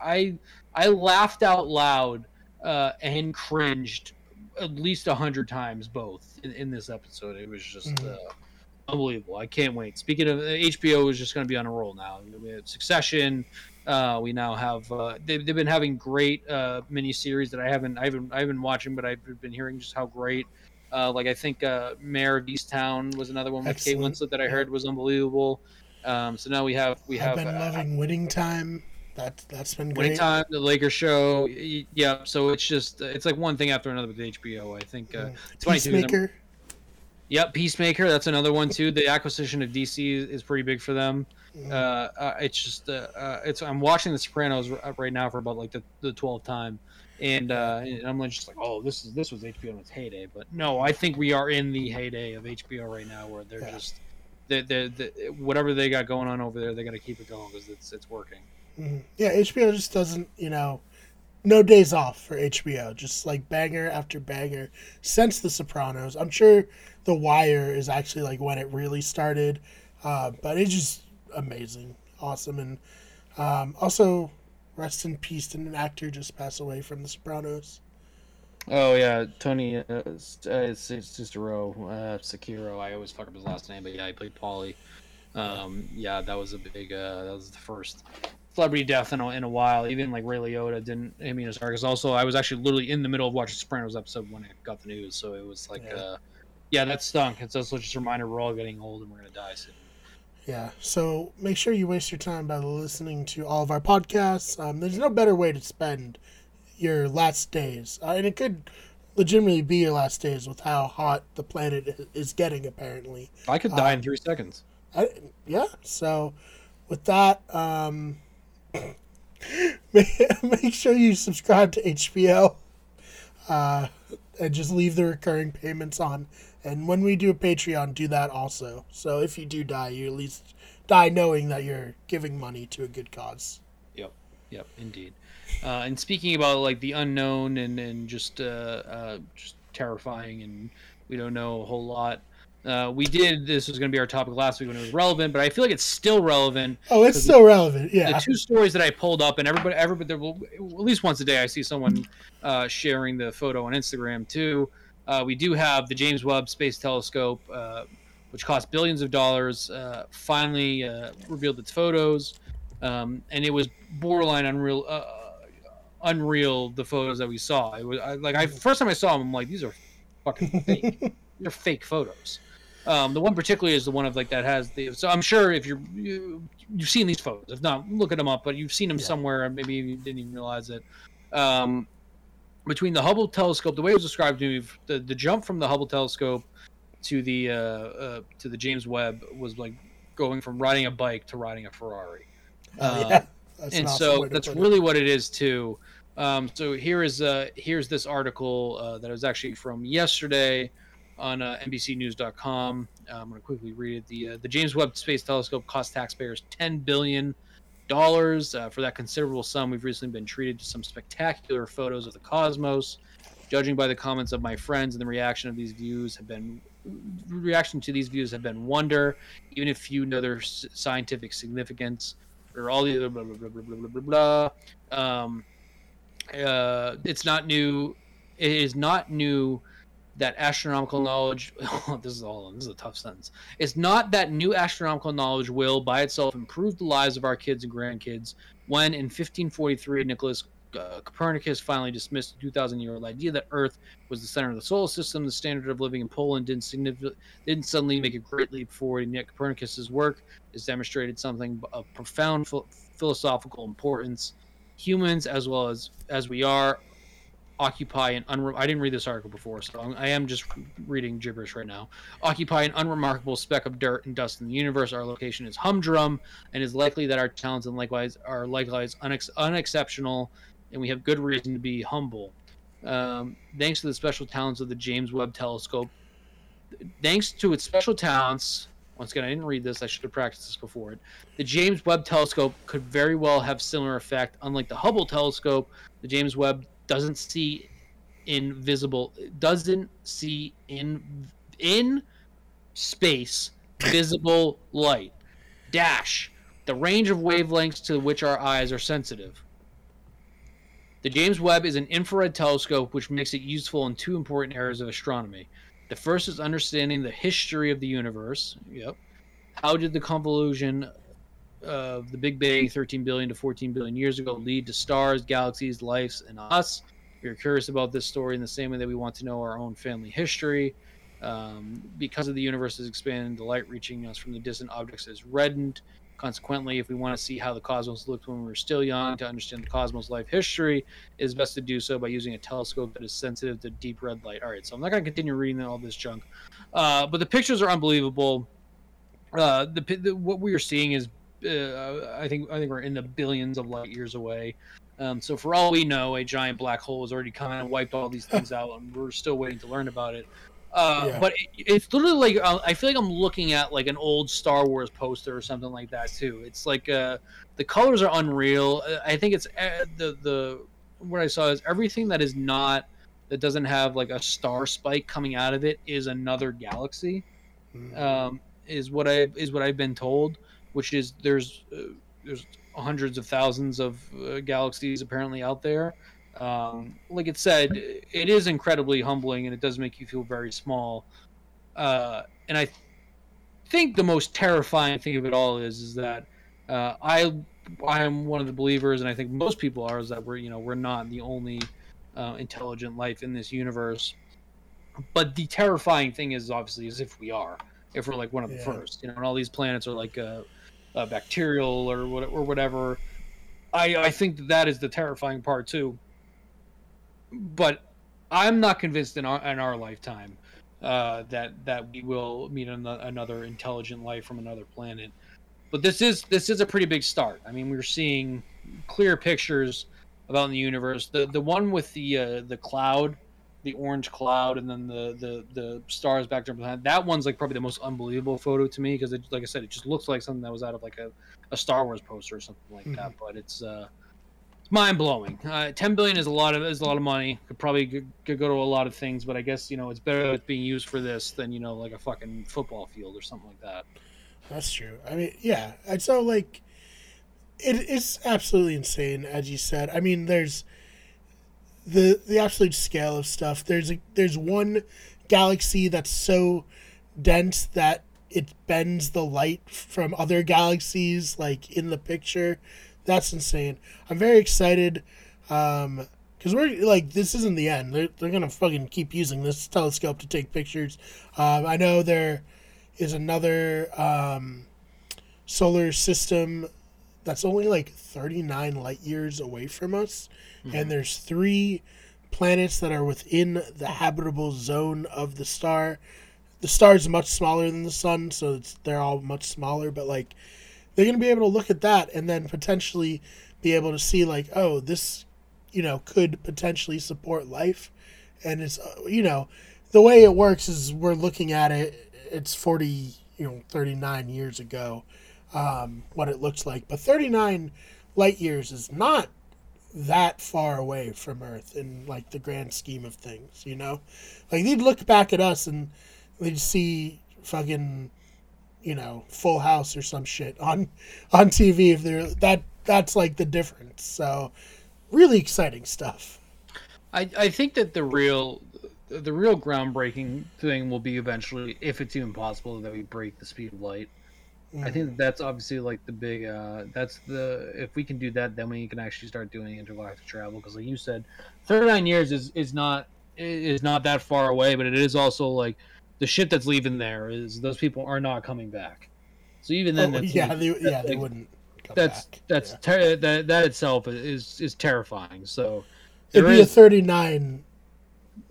i i laughed out loud uh and cringed at least a hundred times both in, in this episode. It was just Mhm. uh unbelievable. I can't wait. Speaking of hbo is just going to be on a roll now. We have succession uh, we now have uh, they've, they've been having great uh, mini series that I haven't I haven't I've been watching, but I've been hearing just how great. Uh, like I think uh, Mare of Easttown was another one with Kate Excellent. Winslet that I heard was unbelievable. Um, so now we have we have I've been uh, loving Winning Time. That that's been great. Winning. Time, the Lakers show. Yeah, so it's just it's like one thing after another with HBO. I think. Uh, Mm. it's funny too, 'cause I'm- Peacemaker. Yep, Peacemaker. That's another one too. The acquisition of DC is, is pretty big for them. Uh, uh, it's just uh, uh, it's. I'm watching The Sopranos right now for about like the the twelfth time, and, uh, and I'm just like, oh, this is this was HBO in its heyday. But no, I think we are in the heyday of HBO right now, where they're Yeah. just they they they whatever they got going on over there, they're gonna keep it going because it's it's working. Mhm. Yeah, HBO just doesn't, you know, no days off for HBO. Just like banger after banger since The Sopranos. I'm sure The Wire is actually like when it really started, uh, but it just amazing, awesome, and um, also rest in peace. Did an actor just pass away from The Sopranos? Oh yeah, Tony. Uh, it's, uh, it's it's just a row. Uh, Sirico. I always fuck up his last name, but yeah, he played Paulie. Um, yeah, that was a big. Uh, that was the first celebrity death in a, in a while. Even like Ray Liotta didn't. I mean, as Because also, I was actually literally in the middle of watching Sopranos episode when I got the news, so it was like, Yeah. uh, yeah, that stunk. It's also just a reminder we're all getting old and we're gonna die soon. Yeah, so make sure you waste your time by listening to all of our podcasts. Um, there's no better way to spend your last days, uh, and it could legitimately be your last days with how hot the planet is getting. Apparently, I could die in three seconds. I, yeah. So, with that, um, make, make sure you subscribe to HBO, uh, and just leave the recurring payments on. And when we do a Patreon, do that also. So if you do die, you at least die knowing that you're giving money to a good cause. Yep, Yep. indeed. Uh, and speaking about like the unknown and and just uh, uh, just terrifying, and we don't know a whole lot. Uh, we did. This was going to be our topic last week when it was relevant, but I feel like it's still relevant. Oh, it's still relevant. Yeah. The two stories that I pulled up, and everybody, everybody, there will, at least once a day, I see someone uh, sharing the photo on Instagram too. Uh, we do have the James Webb Space Telescope, uh, which cost billions of dollars, uh, finally uh, revealed its photos, um, and it was borderline unreal. Uh, unreal the photos that we saw. It was I, like I first time I saw them, I'm like, these are fucking fake. They're fake photos. Um, the one particularly is the one of like that has the. So I'm sure if you're you, you've seen these photos. If not, look at them up. But you've seen them Yeah. somewhere, and maybe you didn't even realize it. Um, between the Hubble telescope, the way it was described to me, the, the jump from the Hubble telescope to the uh, uh, to the James Webb was like going from riding a bike to riding a Ferrari. Oh, yeah. Uh, and so that's really it. what it is too. Um, so here is uh, here's this article uh, that was actually from yesterday on uh, NBCNews.com. Uh, I'm going to quickly read it. The uh, the James Webb Space Telescope cost taxpayers 10 billion dollars. Uh, for that considerable sum, we've recently been treated to some spectacular photos of the cosmos. Judging by the comments of my friends and the reaction of these views have been reaction to these views have been wonder, even if few know their scientific significance or all the other blah blah blah blah blah blah blah. Um, uh, it's not new. It is not new that astronomical knowledge. This is all. This is a tough sentence. It's not that new astronomical knowledge will, by itself, improve the lives of our kids and grandkids. When in 1543, Nicholas uh, Copernicus finally dismissed the 2,000 year old idea that Earth was the center of the solar system. The standard of living in Poland didn't significant, didn't suddenly make a great leap forward. And yet, Copernicus's work has demonstrated something of profound ph- philosophical importance. Humans, as well as as we are, occupy an unre- I didn't read this article before, so I am just reading gibberish right now. Occupy an unremarkable speck of dirt and dust in the universe. Our location is humdrum, and it's likely that our talents and likewise are likewise unex- unexceptional and we have good reason to be humble. Um, thanks to the special talents of the James Webb Telescope, thanks to its special talents, once again, I didn't read this. I should have practiced this before it. The James Webb Telescope could very well have similar effect. Unlike the Hubble Telescope, the James Webb doesn't see invisible, doesn't see in in space visible light. Dash the range of wavelengths to which our eyes are sensitive. The James Webb is an infrared telescope which makes it useful in two important areas of astronomy. The first is understanding the history of the universe. Yep. How did the convolution of the Big Bang 13 billion to 14 billion years ago lead to stars, galaxies, lives, and us? If you're curious about this story in the same way that we want to know our own family history. Um, because of the universe is expanding, the light reaching us from the distant objects is reddened. Consequently, if we want to see how the cosmos looked when we were still young to understand the cosmos life history, it is best to do so by using a telescope that is sensitive to deep red light. All right, so I'm not going to continue reading all this junk, uh, but the pictures are unbelievable. Uh, the, the, what we are seeing is, uh, I think, I think we're in the billions of light years away. Um, so for all we know, a giant black hole has already kind of wiped all these things out, and we're still waiting to learn about it. Uh, yeah. But it, it's literally like uh, I feel like I'm looking at like an old Star Wars poster or something like that too. It's like uh, the colors are unreal. Uh, I think it's uh, the the what I saw is everything that is not that doesn't have like a star spike coming out of it is another galaxy. Mm-hmm. Um, is what I is what I've been told, which is there's uh, there's hundreds of thousands of galaxies apparently out there um, like it said, it is incredibly humbling and it does make you feel very small. Uh, and I think the most terrifying thing of it all is is that uh, I I am one of the believers, and I think most people are, is that we're you know we're not the only uh, intelligent life in this universe. But the terrifying thing is obviously is if we are, if we're like one of yeah. the first, you know, and all these planets are like uh, bacterial or what or whatever. I I think that, that is the terrifying part too but I'm not convinced in our in our lifetime uh, that that we will meet an, another intelligent life from another planet. But this is this is a pretty big start. I mean, we're seeing clear pictures about in the universe. The the one with the uh, the cloud, the orange cloud, and then the the the stars back there behind. That one's like probably the most unbelievable photo to me because, like I said, it just looks like something that was out of like a, a Star Wars poster or something like mm-hmm. that. But it's uh, mind blowing. Uh, Ten billion is a lot of is a lot of money. Could probably could, could, go to a lot of things, but I guess you know it's better it's being used for this than you know like a fucking football field or something like that. That's true. I mean, yeah. And so like, it, it is absolutely insane, as you said. I mean, there's the the absolute scale of stuff. There's a there's one galaxy that's so dense that it bends the light from other galaxies like in the picture that's insane. I'm very excited. Um, because we're like this isn't the end. They're, they're gonna fucking keep using this telescope to take pictures. Um, I know there is another um, solar system that's only like 39 light years away from us, mm-hmm. and there's three planets that are within the habitable zone of the star. the star is much smaller than the sun, so it's they're all much smaller. But like, they're gonna be able to look at that and then potentially be able to see like, oh, this, you know, could potentially support life, and it's uh, you know, the way it works is we're looking at it. It's forty, you know, thirty nine years ago, um, what it looks like, but thirty nine light years is not that far away from Earth in like the grand scheme of things, you know? Like they'd look back at us and they'd see fucking you know, full house or some shit on on TV if they're that that's like the difference. So really exciting stuff. I, I think that the real the real groundbreaking thing will be eventually, if it's even possible, that we break the speed of light. I think that's obviously like the big. Uh, that's the if we can do that, then we can actually start doing intergalactic travel. Because like you said, thirty nine years is is not is not that far away, but it is also like the shit that's leaving there is those people are not coming back. So even then, oh, yeah, like, they, yeah, they wouldn't. that's back. that's yeah. ter- that that itself is is terrifying. So it'd be is... a thirty nine.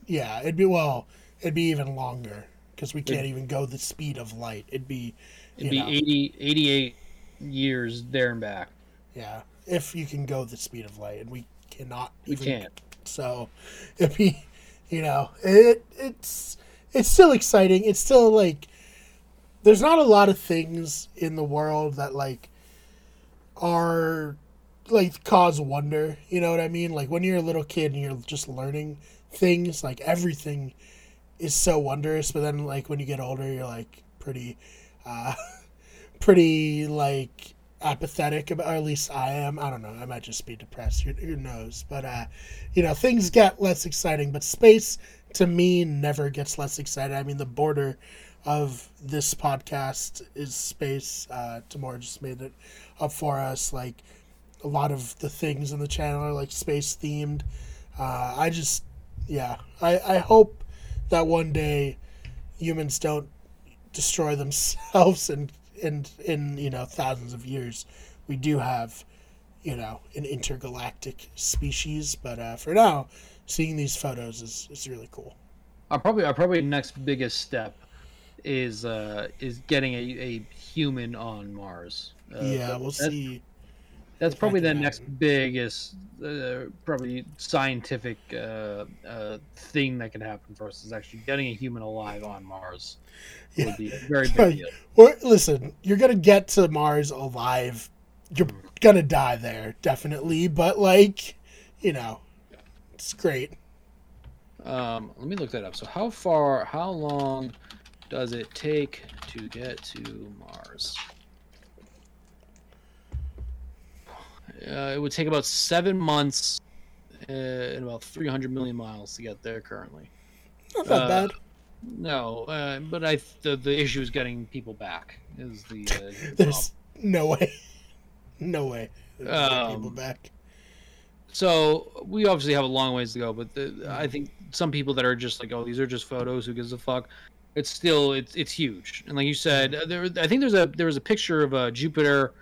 Yeah, it'd be well, it'd be even longer because we can't it, even go the speed of light. It'd be It'd be know. 80, 88 years there and back. Yeah, if you can go the speed of light, and we cannot. We even, can't. So, it'd be, you know, it it's it's still exciting. It's still like there's not a lot of things in the world that like are like cause wonder. You know what I mean? Like when you're a little kid and you're just learning things, like everything is so wondrous. But then like when you get older, you're like pretty uh, pretty like apathetic about, or at least I am. I don't know. I might just be depressed. Who, who knows? But uh, you know, things get less exciting. But space to me never gets less exciting. I mean, the border of this podcast is space. Uh, Tamora just made it up for us. Like a lot of the things in the channel are like space themed. Uh, I just, yeah, I, I hope that one day humans don't destroy themselves and and in you know thousands of years. We do have you know an intergalactic species but uh, for now seeing these photos is, is really cool. Our probably our probably next biggest step is uh is getting a, a human on mars. Uh, yeah we'll see that's probably the next biggest, uh, probably scientific uh, uh, thing that can happen for us is actually getting a human alive on Mars. Yeah. Would be very big deal. Well, listen, you're gonna get to Mars alive. You're gonna die there, definitely. But like, you know, it's great. Um, let me look that up. So, how far? How long does it take to get to Mars? Uh, it would take about seven months uh, and about 300 million miles to get there currently. Not that uh, bad. No, uh, but I the, the issue is getting people back. Is the uh, there's no way, no way. Um, people back. So we obviously have a long ways to go, but the, I think some people that are just like, oh, these are just photos. Who gives a fuck? It's still it's it's huge. And like you said, mm-hmm. there I think there's a there was a picture of a Jupiter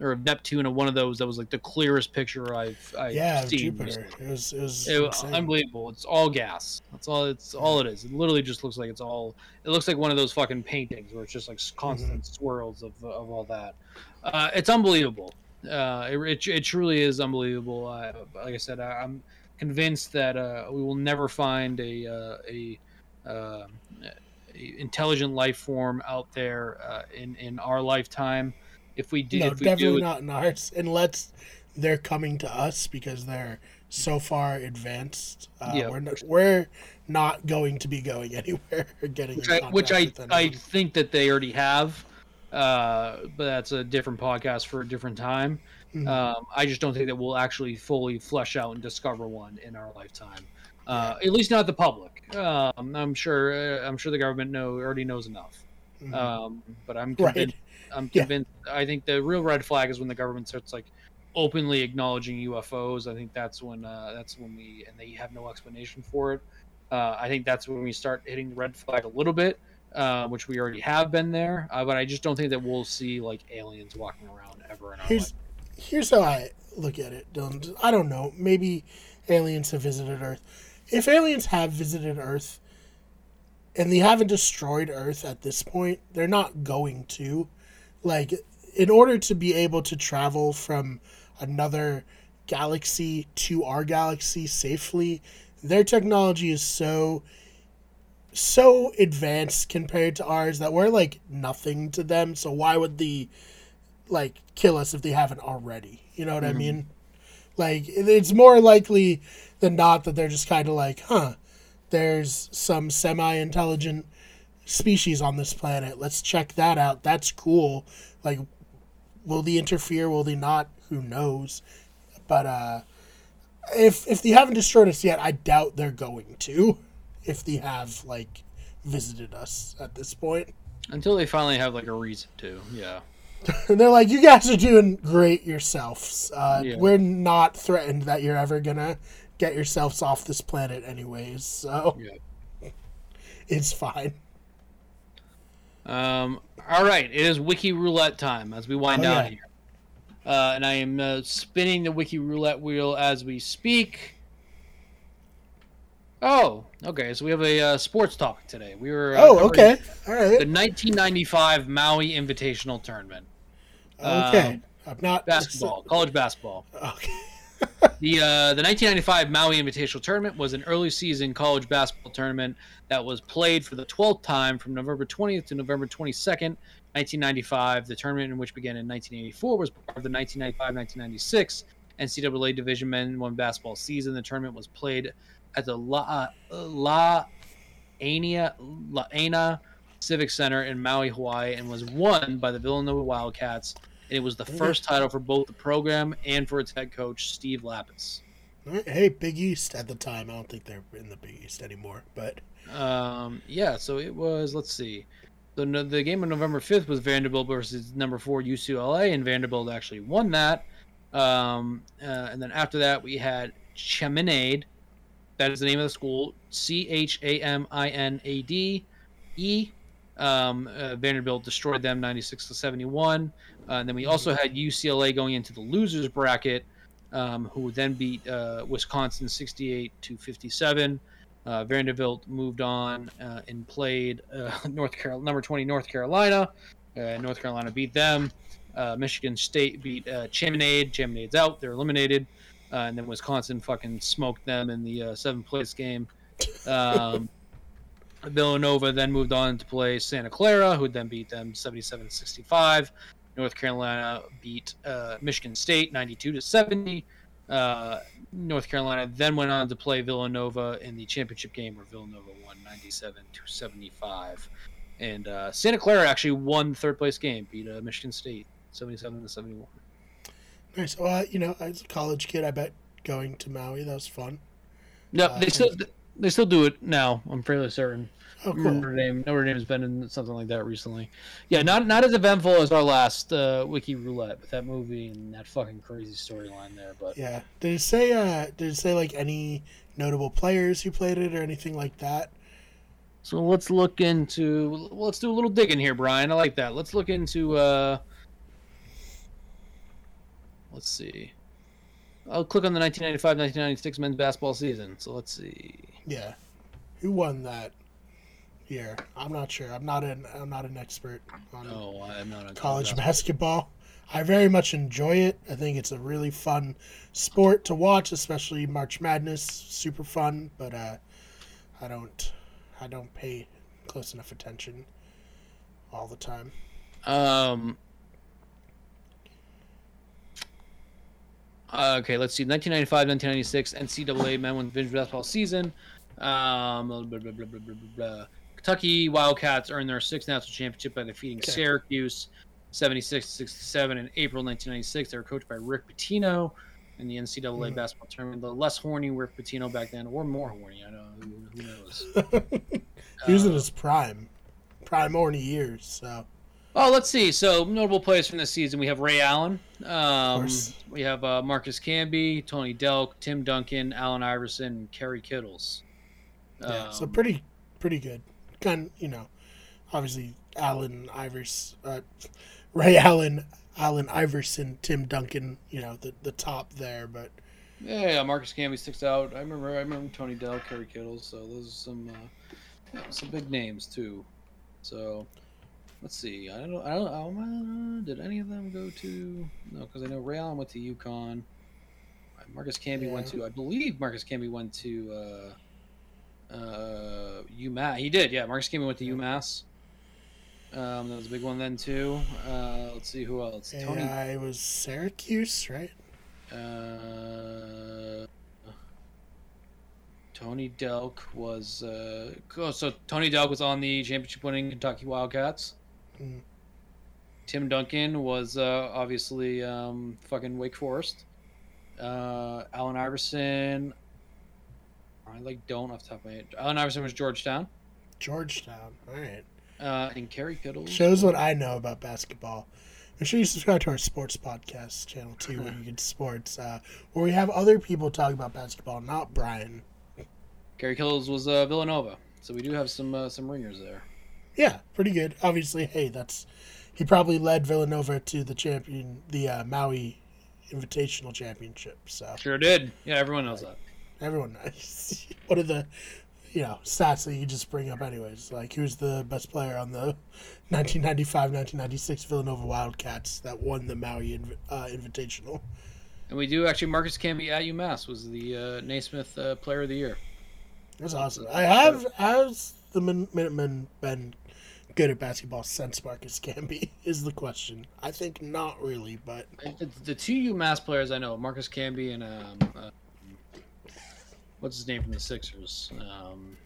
or of Neptune or one of those that was like the clearest picture I've, I've yeah, seen. Jupiter. It was it was, it was unbelievable. It's all gas. That's all. It's all it is. It literally just looks like it's all. It looks like one of those fucking paintings where it's just like constant mm-hmm. swirls of of all that. Uh, it's unbelievable. Uh, it, it, it truly is unbelievable. Uh, like I said, I, am convinced that uh, we will never find a uh, a, uh, a intelligent life form out there uh, in in our lifetime if we do, no, we definitely do not in ours, unless they're coming to us because they're so far advanced. Uh, yeah, we're not, we're not going to be going anywhere or getting which I, which I, I think that they already have, uh, but that's a different podcast for a different time. Mm-hmm. Um, I just don't think that we'll actually fully flesh out and discover one in our lifetime. Uh, yeah. At least not the public. Um, I'm sure. Uh, I'm sure the government know already knows enough. Mm-hmm. Um, but I'm convinced. I'm convinced. Yeah. I think the real red flag is when the government starts like openly acknowledging UFOs. I think that's when uh, that's when we and they have no explanation for it. Uh, I think that's when we start hitting the red flag a little bit, uh, which we already have been there. Uh, but I just don't think that we'll see like aliens walking around ever in our here's, life. Here's how I look at it, Dylan. I don't know. Maybe aliens have visited Earth. If aliens have visited Earth, and they haven't destroyed Earth at this point. They're not going to. Like, in order to be able to travel from another galaxy to our galaxy safely, their technology is so so advanced compared to ours that we're like nothing to them. So why would the like kill us if they haven't already? You know what mm-hmm. I mean? Like it's more likely than not that they're just kind of like, huh, there's some semi-intelligent species on this planet. Let's check that out. That's cool. Like will they interfere? Will they not? Who knows? But uh if if they haven't destroyed us yet, I doubt they're going to if they have like visited us at this point. Until they finally have like a reason to, yeah. and they're like, "You guys are doing great yourselves. Uh, yeah. We're not threatened that you're ever gonna get yourselves off this planet, anyways. So yeah. it's fine." Um. All right, it is wiki roulette time as we wind oh, down yeah. here, uh, and I am uh, spinning the wiki roulette wheel as we speak. Oh, okay. So we have a uh, sports topic today. We were. Uh, oh, okay. All right. The 1995 Maui Invitational Tournament. Okay. Um, I'm not basketball, college basketball. Okay. The uh, the 1995 Maui Invitational Tournament was an early season college basketball tournament that was played for the 12th time from November 20th to November 22nd, 1995. The tournament, in which began in 1984, was part of the 1995-1996 NCAA Division Men One basketball season. The tournament was played at the La La Ania La Ana Civic Center in Maui, Hawaii, and was won by the Villanova Wildcats. And it was the first title for both the program and for its head coach Steve Lappas. Hey, Big East at the time. I don't think they're in the Big East anymore, but um, yeah. So it was. Let's see. The the game on November fifth was Vanderbilt versus number four UCLA, and Vanderbilt actually won that. Um, uh, and then after that, we had Chaminade that is the name of the school. C H A M I N A D E. Um, uh, Vanderbilt destroyed them 96 to 71. Uh, and then we also had UCLA going into the losers bracket, um, who then beat uh, Wisconsin 68 to 57. Uh, Vanderbilt moved on uh, and played uh, North Carolina, number 20 North Carolina. North Carolina beat them. Michigan State beat Chaminade. Chaminade's out; they're eliminated uh, and then Wisconsin fucking smoked them in the uh, seventh place game. Um, Villanova then moved on to play Santa Clara, who then beat them 77 65. North Carolina beat uh, Michigan State 92 to 70. Uh, North Carolina then went on to play Villanova in the championship game, where Villanova won 97 to 75. And uh, Santa Clara actually won the third place game, beat uh, Michigan State 77 to 71. Nice. Well, you know, as a college kid, I bet going to Maui that was fun. No, uh, they still they still do it now. I'm fairly certain. Oh, cool. Notre Dame, Notre Dame has been in something like that recently. Yeah, not not as eventful as our last uh, Wiki Roulette with that movie and that fucking crazy storyline there. But yeah, did it say uh, did it say like any notable players who played it or anything like that? So let's look into let's do a little digging here, Brian. I like that. Let's look into uh, Let's see. I'll click on the 1995-1996 men's basketball season. So let's see. Yeah, who won that year? I'm not sure. I'm not an I'm not an expert on no, I'm not college, college basketball. I very much enjoy it. I think it's a really fun sport to watch, especially March Madness. Super fun, but uh, I don't I don't pay close enough attention all the time. Um, Uh, okay, let's see. 1995, 1996 NCAA Men Women's Basketball season. Um, blah, blah, blah, Kentucky Wildcats earned their sixth national championship by defeating okay. Syracuse 76 67 in April 1996. They were coached by Rick Pitino in the NCAA mm. basketball tournament. The less horny Rick Pitino back then, or more horny. I don't know. Who, who knows? he was uh, in his prime, prime horny years. So Oh, let's see. So notable players from this season, we have Ray Allen. Um, we have uh, Marcus Camby, Tony Delk, Tim Duncan, Allen Iverson, and Kerry Kittles. Yeah, um, so pretty, pretty good. Kind, you know, obviously Allen Iverson, uh, Ray Allen, Allen Iverson, Tim Duncan. You know, the the top there, but. Yeah, yeah Marcus Camby sticks out. I remember, I remember Tony Dell, Kerry Kittles. So those are some. Uh, Yeah, some big names too. So let's see. I don't. I don't. Uh, did any of them go to? No, because I know Ray Allen went to UConn. Marcus Camby yeah. went to. I believe Marcus Camby went to uh, uh, UMass. He did. Yeah, Marcus Camby went to UMass. Um, that was a big one then too. Uh, let's see who else. Tony. I was Syracuse, right? Uh, Tony Delk was. Uh, oh, so Tony Delk was on the championship-winning Kentucky Wildcats. Mm. Tim Duncan was uh, obviously um, fucking Wake Forest. Uh, Allen Iverson. I like don't off the top of my head. Allen Iverson was Georgetown. Georgetown. All right. Uh, and Kerry Kittle shows what I know about basketball. Make sure you subscribe to our sports podcast channel too, when you get to sports, uh, where we have other people talk about basketball, not Brian. Kerry Kittles was uh, Villanova, so we do have some uh, some ringers there. Yeah, pretty good. Obviously, hey, that's he probably led Villanova to the champion, the uh, Maui Invitational Championship. So sure did. Yeah, everyone knows that. Everyone knows. what are the you know stats that you just bring up anyways? Like who's the best player on the 1995-1996 Villanova Wildcats that won the Maui uh, Invitational? And we do actually. Marcus Camby at UMass was the uh, Naismith uh, Player of the Year. That's awesome. I have has the Minutemen been good at basketball since Marcus Camby is the question. I think not really, but the two UMass players I know, Marcus Camby and um, uh, what's his name from the Sixers, um,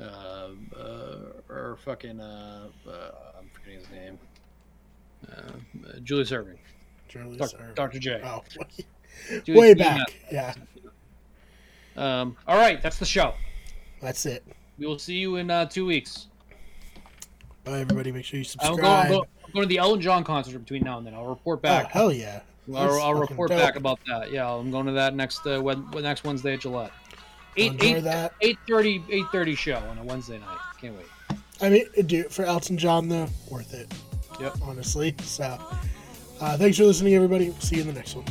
uh, uh, or fucking uh, uh, I'm forgetting his name, uh, Julius Erving, Julius Dr. Erving. Dr. J. Oh, way back, yeah. Um, all right, that's the show. That's it. We will see you in uh, two weeks. Bye, everybody. Make sure you subscribe. I'm going, I'm going to the Elton John concert between now and then. I'll report back. Oh, hell yeah. I'll, I'll report dope. back about that. Yeah, I'm going to that next uh, next Wednesday at Gillette. 8, 8, that. 8.30, 8.30 show on a Wednesday night. Can't wait. I mean, dude, for Elton John, though, worth it. Yep. Honestly. So, uh, thanks for listening, everybody. See you in the next one.